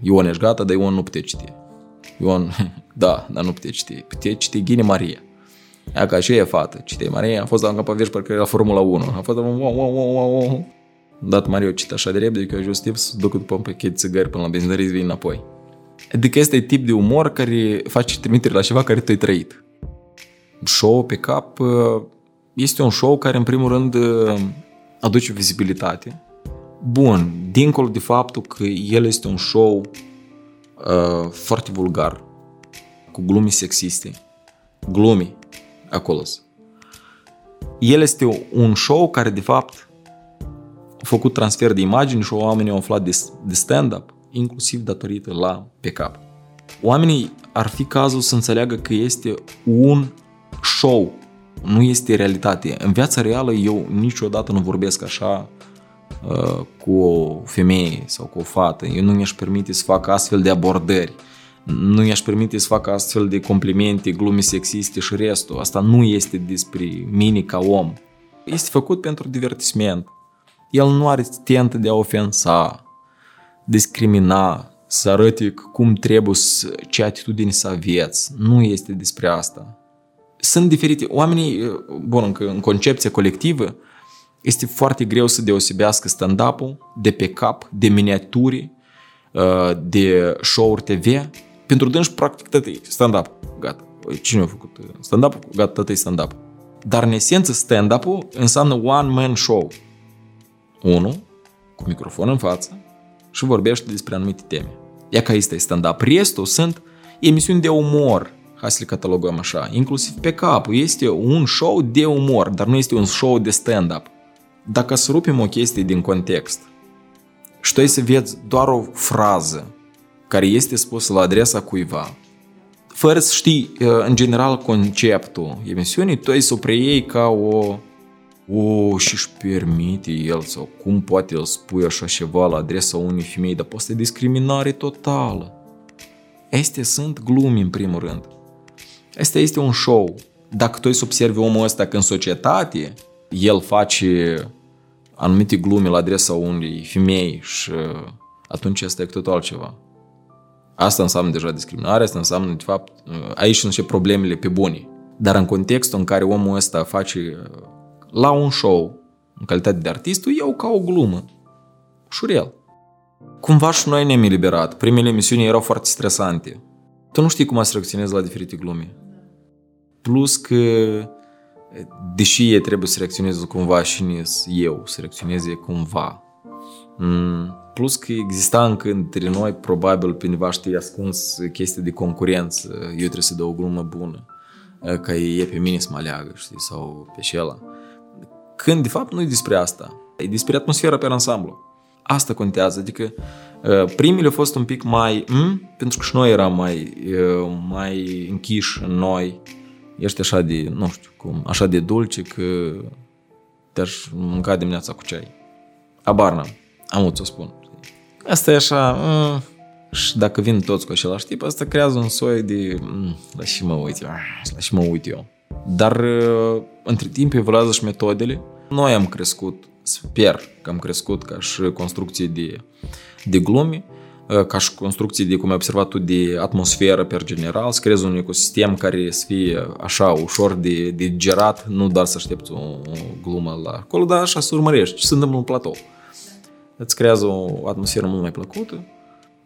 A: Ion ești gata, dar Ion nu putea citi. Ion, da, dar nu putea citi. Putea citi Ghine Maria. Ea ca și e fată. Citei Maria, a fost la încă pe parcă era Formula 1. A fost wow, wow, wow, wow, wow. Dat Mario cita așa de repede că eu ajuns timp să duc după un pachet de țigări până la benzinărie să vin înapoi. Adică este tip de umor care face trimitere la ceva care tu ai trăit. Show pe cap uh, este un show care în primul rând uh, aduce vizibilitate. Bun, dincolo de faptul că el este un show uh, foarte vulgar, cu glumi sexiste, glumi acolo. El este un show care de fapt a făcut transfer de imagini și oamenii au aflat de, de stand-up inclusiv datorită la pe cap. Oamenii ar fi cazul să înțeleagă că este un show, nu este realitate. În viața reală eu niciodată nu vorbesc așa uh, cu o femeie sau cu o fată. Eu nu mi-aș permite să fac astfel de abordări. Nu mi-aș permite să fac astfel de complimente, glume sexiste și restul. Asta nu este despre mine ca om. Este făcut pentru divertisment. El nu are tentă de a ofensa, discrimina, să arăte cum trebuie să, ce atitudine să aveți. Nu este despre asta. Sunt diferite. Oamenii, bun, în, în concepția colectivă, este foarte greu să deosebească stand-up-ul de pe cap, de miniaturi, uh, de show-uri TV. Pentru dânși, practic, tot stand-up. Gata. Cine a făcut stand-up? Gata, tot e stand-up. Dar, în esență, stand-up-ul înseamnă one-man show. Unu, cu microfon în față, și vorbește despre anumite teme. Ia ca este stand-up. Restul sunt emisiuni de umor, hai să le catalogăm așa, inclusiv pe capul. Este un show de umor, dar nu este un show de stand-up. Dacă să rupem o chestie din context și tu să vezi doar o frază care este spusă la adresa cuiva, fără să știi în general conceptul emisiunii, tu ai să o preiei ca o o, și își permite el sau cum poate el spune așa ceva la adresa unei femei, dar poate discriminare totală. Astea sunt glumi în primul rând. Asta este un show. Dacă tu să observi omul ăsta că în societate el face anumite glume la adresa unei femei și atunci asta e total altceva. Asta înseamnă deja discriminare, asta înseamnă, de fapt, aici sunt și problemele pe bune. Dar în contextul în care omul ăsta face la un show, în calitate de artist, eu ca o glumă. Șurel. Cumva și noi ne-am eliberat. Primele emisiuni erau foarte stresante. Tu nu știi cum să reacționezi la diferite glume. Plus că, deși ei trebuie să reacționeze cumva și eu să reacționeze cumva. Mm, plus că exista încă între noi, probabil, pe undeva știi ascuns chestii de concurență. Eu trebuie să dau o glumă bună. Ca e pe mine să mă aleagă, știi, sau pe șela. Când, de fapt, nu e despre asta. E despre atmosfera pe ansamblu. Asta contează, adică uh, primele au fost un pic mai, mm? pentru că și noi eram mai, uh, mai închiși în noi. Ești așa de, nu știu cum, așa de dulce că te-aș mânca dimineața cu ceai. Abar n-am. am să o spun. Asta e așa, mm, și dacă vin toți cu același tip, asta creează un soi de, mm, la și mă uit, la și mă uit eu. Dar uh, între timp evoluează și metodele. Noi am crescut, sper că am crescut ca și construcție de, de glume, uh, ca și construcție de, cum ai observat tu, de atmosferă per general, să creezi un ecosistem care să fie așa ușor de, de gerat, nu doar să aștepți o, o glumă la acolo, dar așa să urmărești ce se întâmplă în platou. Îți creează o atmosferă mult mai plăcută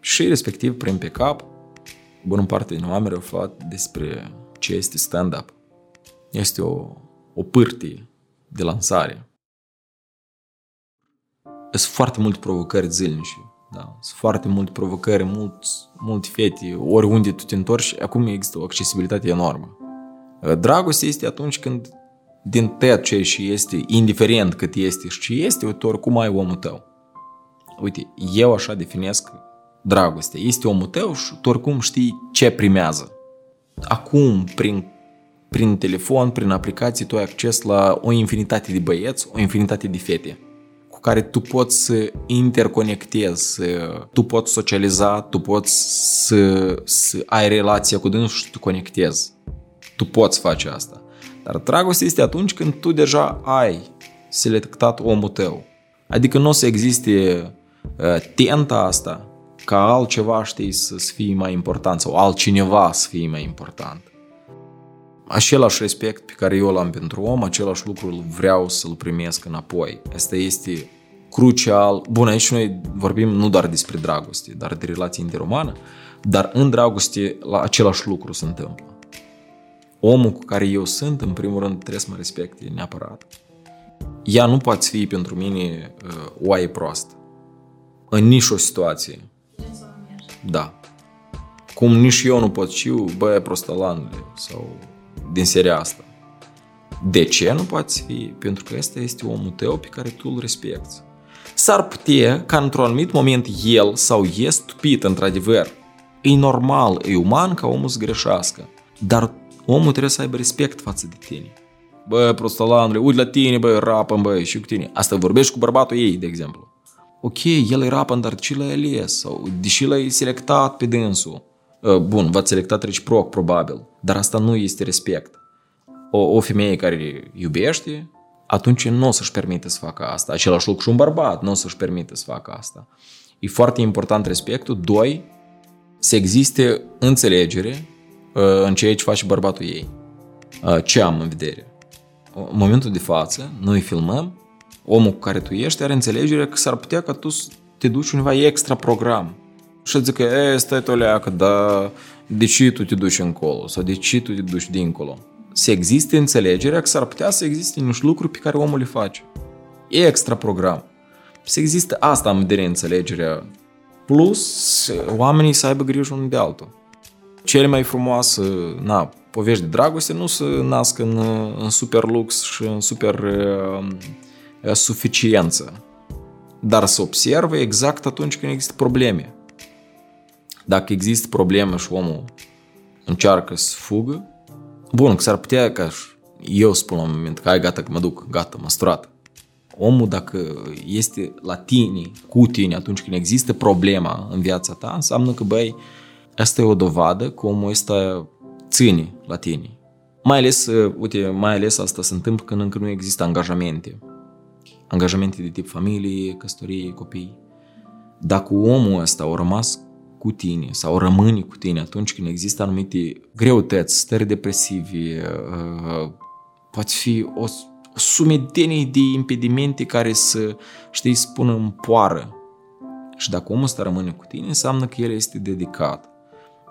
A: și respectiv prin pe cap, bună parte din oameni au aflat despre ce este stand-up. Este o, o pârtie de lansare. Sunt foarte multe provocări zilnice. Da? Sunt foarte multe provocări, mulți, multe fete, oriunde tu te întorci, acum există o accesibilitate enormă. Dragostea este atunci când din tot ce și este, indiferent cât este și ce este, tu oricum ai omul tău. Uite, eu așa definesc dragostea. Este omul tău și tu oricum știi ce primează. Acum, prin prin telefon, prin aplicații, tu ai acces la o infinitate de băieți, o infinitate de fete cu care tu poți să interconectezi, tu poți socializa, tu poți să, să ai relația cu dânsul și tu conectezi. Tu poți face asta. Dar dragostea este atunci când tu deja ai selectat omul tău. Adică nu o să existe uh, tenta asta ca altceva, știi, să fie mai important sau altcineva să fie mai important același respect pe care eu l-am pentru om, același lucru vreau să-l primesc înapoi. Asta este crucial. Bun, aici noi vorbim nu doar despre dragoste, dar de relație interumană, dar în dragoste la același lucru se întâmplă. Omul cu care eu sunt, în primul rând, trebuie să mă respecte neapărat. Ea nu poate fi pentru mine uh, oaie proastă. În nici o situație. Da. Cum nici eu nu pot știu, băie prostalanule sau din seria asta. De ce nu poate fi? Pentru că ăsta este omul tău pe care tu îl respecti. S-ar putea ca într-un anumit moment el sau e stupid într-adevăr. E normal, e uman ca omul să greșească. Dar omul trebuie să aibă respect față de tine. Bă, prostolanule, uite la tine, bă, rapă, bă, și cu tine. Asta vorbești cu bărbatul ei, de exemplu. Ok, el e rapă, dar ce l-ai ales? Sau deși l-ai selectat pe dânsul? Ă, bun, v-ați selectat reciproc, probabil, dar asta nu este respect. O, o femeie care iubește, atunci nu o să-și permite să facă asta. Același lucru și un bărbat nu o să-și permite să facă asta. E foarte important respectul. Doi, să existe înțelegere ă, în ceea ce face bărbatul ei. Ă, ce am în vedere? În momentul de față, noi filmăm, omul cu care tu ești are înțelegere că s-ar putea ca tu să te duci undeva extra program și zică, e, stai tu leacă, dar de ce tu te duci încolo? Sau de ce tu te duci dincolo? Să existe înțelegerea că s-ar putea să existe niște lucruri pe care omul le face. E extra program. Să existe asta în vedere înțelegerea. Plus, oamenii să aibă grijă unul de altul. Cele mai frumoase, na, povești de dragoste nu se nasc în, în super lux și în super uh, suficiență. Dar să observă exact atunci când există probleme. Dacă există probleme și omul încearcă să fugă, bun, că s-ar putea ca eu spun la un moment că ai gata că mă duc, gata, mă sturat. Omul dacă este la tine, cu tine, atunci când există problema în viața ta, înseamnă că, băi, asta e o dovadă că omul ăsta ține la tine. Mai ales, uite, mai ales asta se întâmplă când încă nu există angajamente. Angajamente de tip familie, căsătorie, copii. Dacă omul ăsta a rămas cu tine sau rămâne cu tine atunci când există anumite greutăți, stări depresive, uh, poate fi o, o sumedenie de impedimente care să, știi, spună în poară. Și dacă omul ăsta rămâne cu tine, înseamnă că el este dedicat.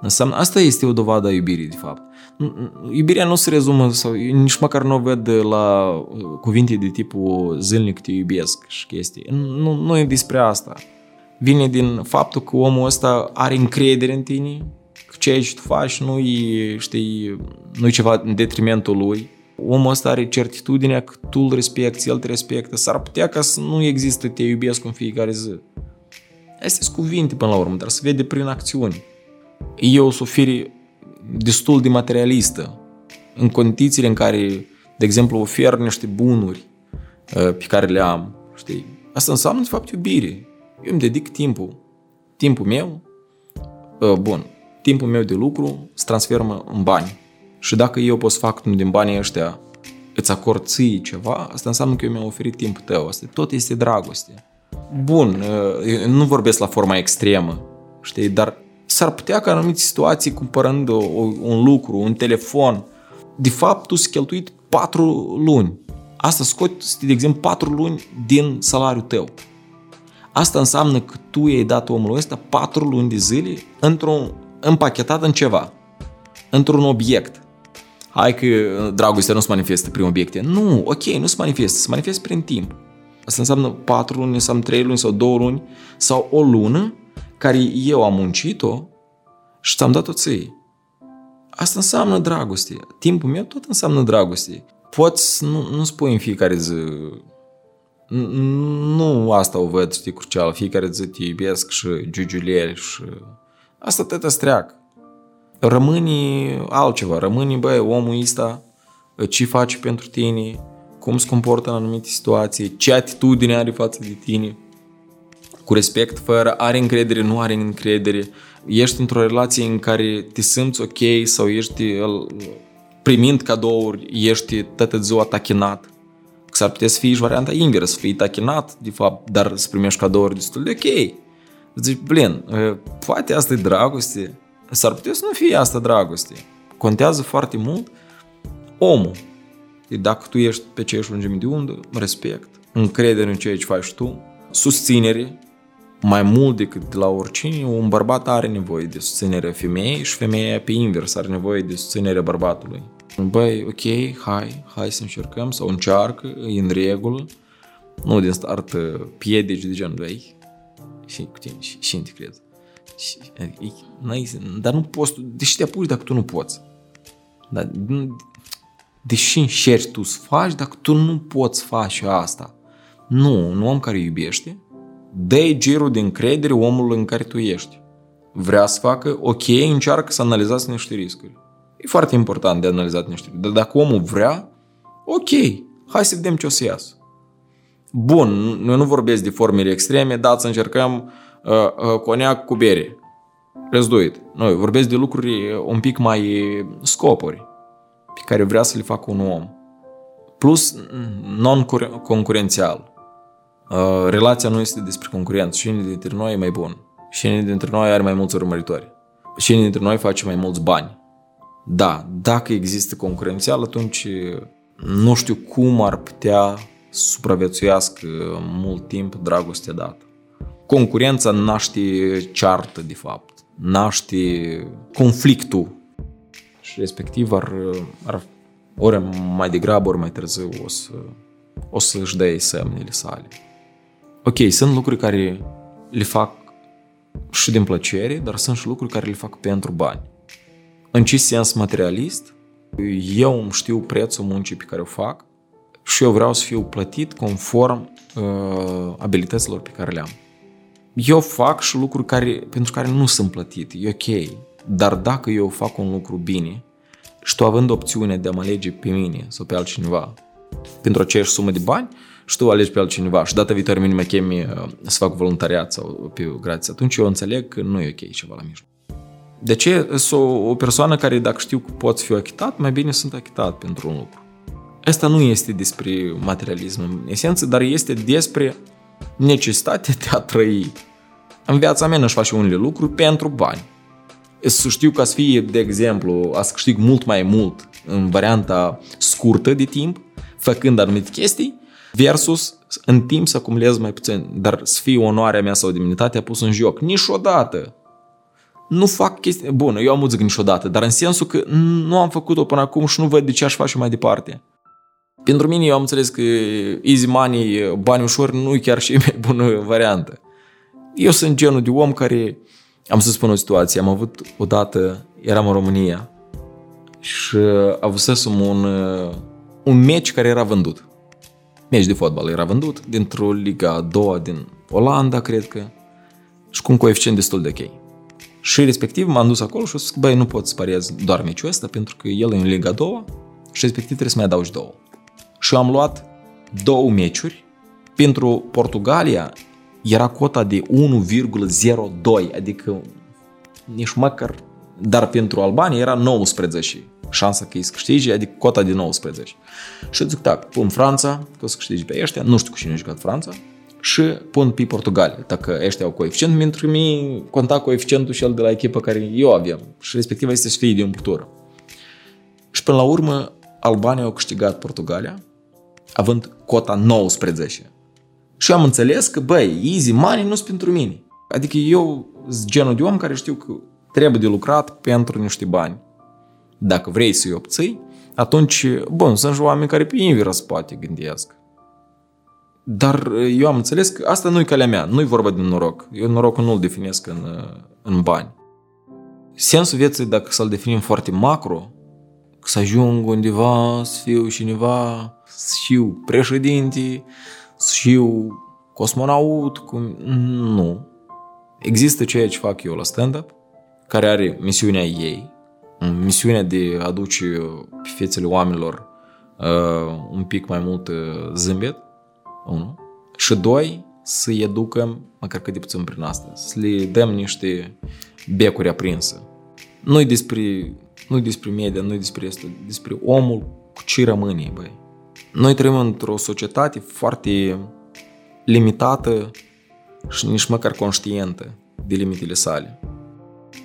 A: Înseamnă, asta este o dovadă a iubirii, de fapt. Iubirea nu se rezumă, sau nici măcar nu o ved la uh, cuvinte de tipul zilnic te iubesc și chestii. Nu, nu e despre asta vine din faptul că omul ăsta are încredere în tine, că ceea ce tu faci nu e, știi, nu e ceva în detrimentul lui. Omul ăsta are certitudinea că tu îl respecti, el te respectă. S-ar putea ca să nu există te iubesc în fiecare zi. Astea sunt cuvinte până la urmă, dar se vede prin acțiuni. Eu sunt destul de materialistă în condițiile în care, de exemplu, ofer niște bunuri uh, pe care le am, știi? Asta înseamnă, de fapt, iubire Eu îmi dedic timpul. Timpul meu, uh, bun, timpul meu de lucru se transferă în bani. Și dacă eu pot să fac din banii ăștia îți acord ție ceva, asta înseamnă că eu mi-am oferit timpul tău. Asta tot este dragoste. Bun, uh, nu vorbesc la forma extremă, știi, dar s-ar putea ca în anumite situații, cumpărând un lucru, un telefon, de fapt tu să cheltuit patru luni. Asta scoți, de exemplu, patru luni din salariul tău. Asta înseamnă că tu i-ai dat omului ăsta patru luni de zile într-un, împachetat în ceva, într-un obiect. Hai că dragostea nu se manifestă prin obiecte. Nu, ok, nu se manifestă, se manifestă prin timp. Asta înseamnă patru luni, sau trei luni, sau două luni, sau o lună care eu am muncit-o și ți-am dat-o ție. Asta înseamnă dragoste. Timpul meu tot înseamnă dragoste. Poți, nu, nu spui în fiecare zi, nu asta o văd, știi, crucial, fiecare zi te iubesc și giugiuleli și... Asta tot îți treacă. Rămâni altceva, rămâni, băi, omul ăsta, ce face pentru tine, cum se comportă în anumite situații, ce atitudine are față de tine, cu respect, fără, are încredere, nu are încredere, ești într-o relație în care te simți ok sau ești primind cadouri, ești toată ziua tachinat. S-ar putea să fii și varianta inversă, să fii tachinat, de fapt, dar să primești cadouri destul de ok. Zici, blin, poate asta e dragoste, s-ar putea să nu fie asta dragoste. Contează foarte mult omul. Dacă tu ești pe aceeași lungime de undă, respect, încredere în ceea ce faci tu, susținere, mai mult decât de la oricine, un bărbat are nevoie de susținerea femeii și femeia pe invers are nevoie de susținerea bărbatului. Băi, ok, hai, hai să încercăm sau încearcă, e în regulă. Nu din start uh, piedici de genul, băi, și cu tine, și, și te crezi. Și, adică, dar nu poți, deși te apuci dacă tu nu poți. Dar, deși încerci tu să faci, dacă tu nu poți face asta. Nu, un om care iubește, dă girul de încredere omului în care tu ești. Vrea să facă, ok, încearcă să analizați niște riscuri. E foarte important de analizat niște riscuri. Dar dacă omul vrea, ok, hai să vedem ce o să iasă. Bun, noi nu vorbesc de formele extreme, dați să încercăm uh, uh, coniac cu bere. Let's do it. Noi vorbesc de lucruri un pic mai scopuri pe care vrea să le facă un om. Plus non-concurențial. Uh, relația nu este despre concurență. Cine dintre noi e mai bun? Cine dintre noi are mai mulți urmăritori? Cine dintre noi face mai mulți bani? Da, dacă există concurențial, atunci nu știu cum ar putea supraviețuiască mult timp dragostea dată. Concurența naște ceartă, de fapt, naște conflictul și respectiv ar, ar ori mai degrabă, ori mai târziu o să, o să-și dea semnele sale ok, sunt lucruri care le fac și din plăcere, dar sunt și lucruri care le fac pentru bani. În ce sens materialist, eu îmi știu prețul muncii pe care o fac și eu vreau să fiu plătit conform uh, abilităților pe care le am. Eu fac și lucruri care, pentru care nu sunt plătit, e ok, dar dacă eu fac un lucru bine și tu având opțiunea de a mă alege pe mine sau pe altcineva pentru aceeași sumă de bani, și tu alegi pe altcineva și data viitoare mine mă chemi uh, să fac voluntariat sau pe grație, atunci eu înțeleg că nu e ok ceva la mijloc. De ce sunt o, o persoană care dacă știu că pot fi achitat, mai bine sunt achitat pentru un lucru. Asta nu este despre materialism în esență, dar este despre necesitatea de a trăi. În viața mea își face unele lucruri pentru bani. Să știu că să fie, de exemplu, a să câștig mult mai mult în varianta scurtă de timp, făcând anumite chestii, versus în timp să acumulez mai puțin, dar să fie onoarea mea sau demnitatea pus în joc. Niciodată. Nu fac chestii... Bun, eu am zic niciodată, dar în sensul că nu am făcut-o până acum și nu văd de ce aș face mai departe. Pentru mine eu am înțeles că easy money, bani ușor, nu e chiar și mai bună variantă. Eu sunt genul de om care, am să spun o situație, am avut odată, eram în România și avusesem un, un meci care era vândut meci de fotbal era vândut dintr-o liga a doua din Olanda, cred că, și cu un coeficient destul de ok. Și respectiv m-am dus acolo și o să băi, nu pot să pariez doar meciul ăsta pentru că el e în liga a doua și respectiv trebuie să mai adaugi două. Și am luat două meciuri pentru Portugalia era cota de 1,02, adică nici măcar, dar pentru Albania era 19 șansa că ei să câștige, adică cota de 19. Și zic, da, pun Franța, că o să câștige pe ăștia, nu știu cu cine a jucat Franța, și pun pe Portugalia, dacă ăștia au coeficient, pentru că mi conta coeficientul și el de la echipă care eu aveam și respectiv este să fie de împutură. Și până la urmă, Albania au câștigat Portugalia, având cota 19. Și am înțeles că, băi, easy money nu sunt pentru mine. Adică eu sunt genul de om care știu că trebuie de lucrat pentru niște bani. Dacă vrei să-i obții, atunci, bun, sunt și oameni care pe invers poate gândesc. Dar eu am înțeles că asta nu e calea mea, nu e vorba de noroc. Eu norocul nu-l definesc în, în bani. Sensul vieții, dacă să-l definim foarte macro, să ajung undeva, să fiu cineva, să fiu președinte, să fiu cosmonaut, cum... nu. Există ceea ce fac eu la stand-up, care are misiunea ei, misiunea de a aduce pe fețele oamenilor uh, un pic mai mult uh, zâmbet, unu, și doi, să educăm, măcar cât de puțin prin asta, să le dăm niște becuri aprinse. Nu-i despre, nu despre media, nu-i despre asta, despre omul cu ce rămâne, băi. Noi trăim într-o societate foarte limitată și nici măcar conștientă de limitele sale.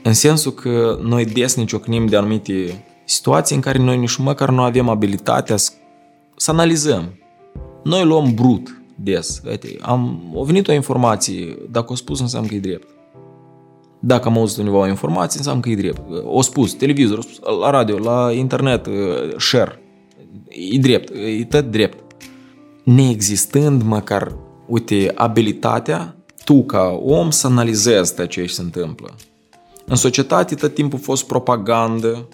A: În sensul că noi des ne ciocnim de anumite situații în care noi nici măcar nu avem abilitatea să, să analizăm. Noi luăm brut des. Uite, am, a venit o informație, dacă o spus înseamnă că e drept. Dacă am auzit undeva o informație, înseamnă că e drept. O spus, televizor, o spus, la radio, la internet, share. E drept, e tot drept. Neexistând măcar, uite, abilitatea, tu ca om să analizezi ce se întâmplă. În societate tot timpul a fost propagandă,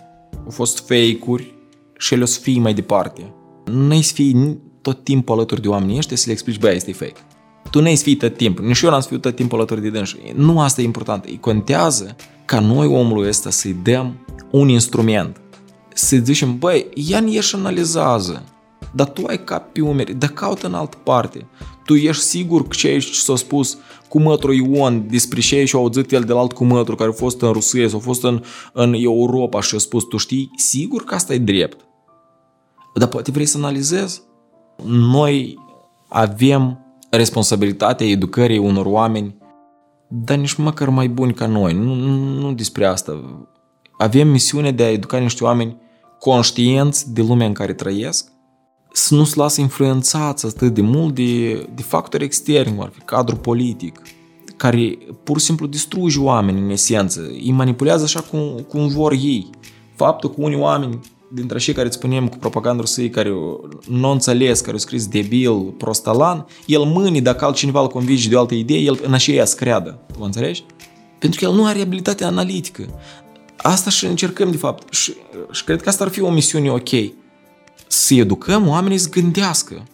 A: au fost fake-uri și ele o să fie mai departe. Nu ai să fii tot timpul alături de oamenii ăștia să le explici, băi, este fake. Tu nu ai să fii tot timpul, nici eu n-am să fiu tot timpul alături de dânsi. Nu asta e important. E contează ca noi omului ăsta să-i dăm un instrument. Să zicem, băi, ia și analizează. Dar tu ai cap pe umeri, dar caută în altă parte. Tu ești sigur că ce s-a spus cu mătru Ion despre ce și-a auzit el de la alt cu mătru care a fost în Rusia sau a fost în, în Europa și a spus, tu știi sigur că asta e drept. Dar poate vrei să analizezi? Noi avem responsabilitatea educării unor oameni, dar nici măcar mai buni ca noi. Nu, nu, nu despre asta. Avem misiunea de a educa niște oameni conștienți de lumea în care trăiesc, să nu se lasă influențați atât de mult de, de factori externi, cum ar fi cadrul politic, care pur și simplu distruge oameni în esență, îi manipulează așa cum, cum vor ei. Faptul că unii oameni dintre cei care îți spunem cu propaganda rusă, care nu înțeles, care au scris debil, prostalan, el mâine, dacă altcineva îl convinge de o altă idee, el în aceea să creadă. Tu înțelegi? Pentru că el nu are abilitatea analitică. Asta și încercăm, de fapt. Și, și cred că asta ar fi o misiune ok să educăm oamenii să gândească.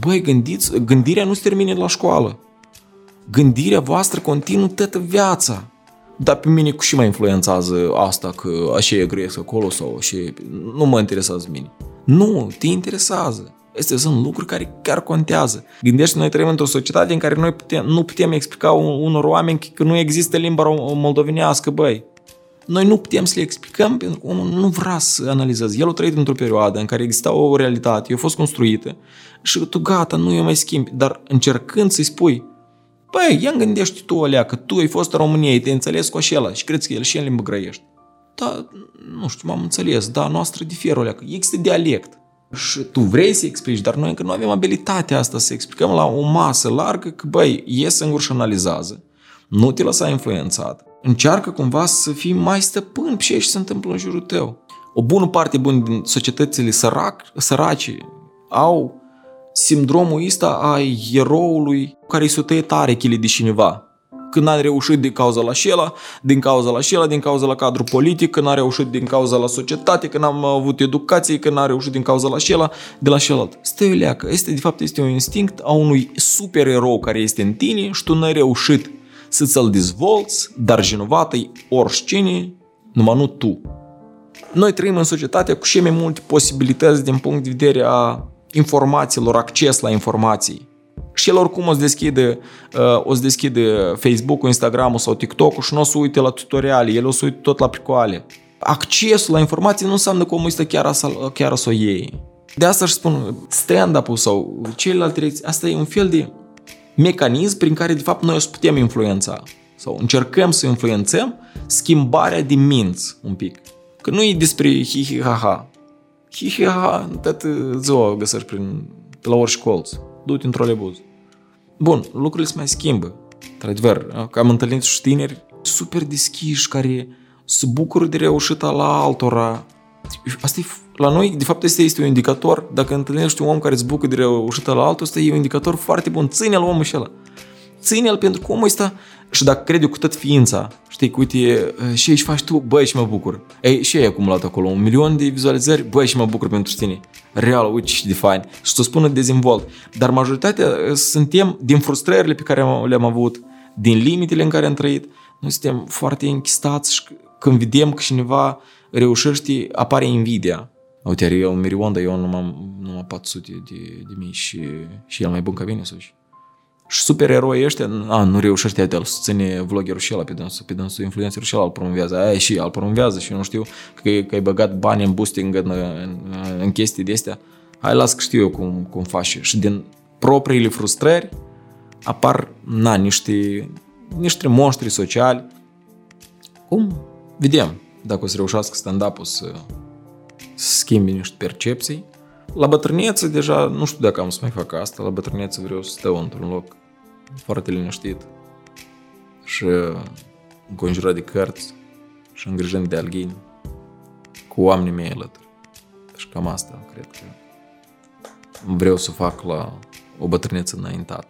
A: Băi, gândiți, gândirea nu se termine la școală. Gândirea voastră continuă toată viața. Dar pe mine cu și mai influențează asta că așa e gresc acolo sau așa Nu mă interesează mine. Nu, te interesează. Astea sunt lucruri care chiar contează. Gândește, noi trăim într-o societate în care noi putem, nu putem explica unor oameni că nu există limba moldovenească, băi noi nu putem să le explicăm pentru că omul nu vrea să analizeze. El a trăit într-o perioadă în care exista o realitate, a fost construită și tu gata, nu e mai schimbi, dar încercând să-i spui Păi, ia gândește tu, alea, că tu ai fost în România, te înțeles cu așa și crezi că el și el limba grăiești. Da, nu știu, m-am înțeles, da, noastră diferă, alea, că există dialect. Și tu vrei să explici, dar noi încă nu avem abilitatea asta să explicăm la o masă largă că, băi, e singur și analizează. Nu te lăsa influențat încearcă cumva să fii mai stăpân pe ce se întâmplă în jurul tău. O bună parte bună din societățile sărac, sărace au sindromul ăsta a eroului care îi s-o tare chile de cineva. Când n-a reușit din cauza la șela, din cauza la șela, din cauza la cadru politic, când n-a reușit din cauza la societate, când n-am avut educație, când n-a reușit din cauza la șela, de la celălalt. Stai leacă, este de fapt este un instinct a unui supererou care este în tine și tu n-ai reușit să ți-l dezvolți, dar vinovat e oricine, numai nu tu. Noi trăim în societate cu și mai multe posibilități din punct de vedere a informațiilor, acces la informații. Și el oricum o să deschide, uh, o să deschide Facebook-ul, Instagram-ul sau TikTok-ul și nu o să uite la tutoriale, el o să uite tot la pricoale. Accesul la informații nu înseamnă că omul este chiar, să, chiar să o iei. De asta își spun stand-up-ul sau celelalte direcții, asta e un fel de mecanism prin care de fapt noi o să putem influența sau încercăm să influențăm schimbarea de minți un pic. Că nu e despre hi-hi-ha-ha. Hi-hi-ha-ha, toată ziua găsești prin, la orice colț. Du-te în trolebuz. Bun, lucrurile se mai schimbă. Într-adevăr, că am întâlnit și tineri super deschiși care se bucură de reușita la altora. Asta e, la noi, de fapt, este, este un indicator. Dacă întâlnești un om care îți bucură de reușita la altul, ăsta e un indicator foarte bun. Ține-l omul și ăla. Ține-l pentru că omul ăsta și dacă crede cu tot ființa, știi, că uite, și aici faci tu, băi, și mă bucur. Ei, și ai acumulat acolo un milion de vizualizări, băi, și mă bucur pentru tine. Real, uite și de fain. Și tu spună dezvolt. Dar majoritatea suntem, din frustrările pe care le-am avut, din limitele în care am trăit, noi suntem foarte închistați și când vedem că cineva reușește, apare invidia. Uite, are un milion, dar eu numai, numai 400 de, de mii și, și el mai bun ca mine, sau și. Și supereroi ăștia, a, nu reușește el susține vloggerul și ăla pe dânsul, pe dânsul influencerul și ăla îl promovează, aia și îl promovează și eu nu știu că, că ai băgat bani în boosting în, în, în chestii de astea. Hai, las că știu eu cum, cum faci. Și din propriile frustrări apar, na, niște, niște monștri sociali. Cum? Vedem dacă o să reușească stand-up-ul să, să schimbi niște percepții. La bătrâneță deja nu știu dacă am să mai fac asta, la bătrâneță vreau să stau într-un loc foarte liniștit și înconjurat de cărți și îngrijând de alghini cu oamenii mei alături. Și cam asta cred că vreau să fac la o bătrâneță înaintată.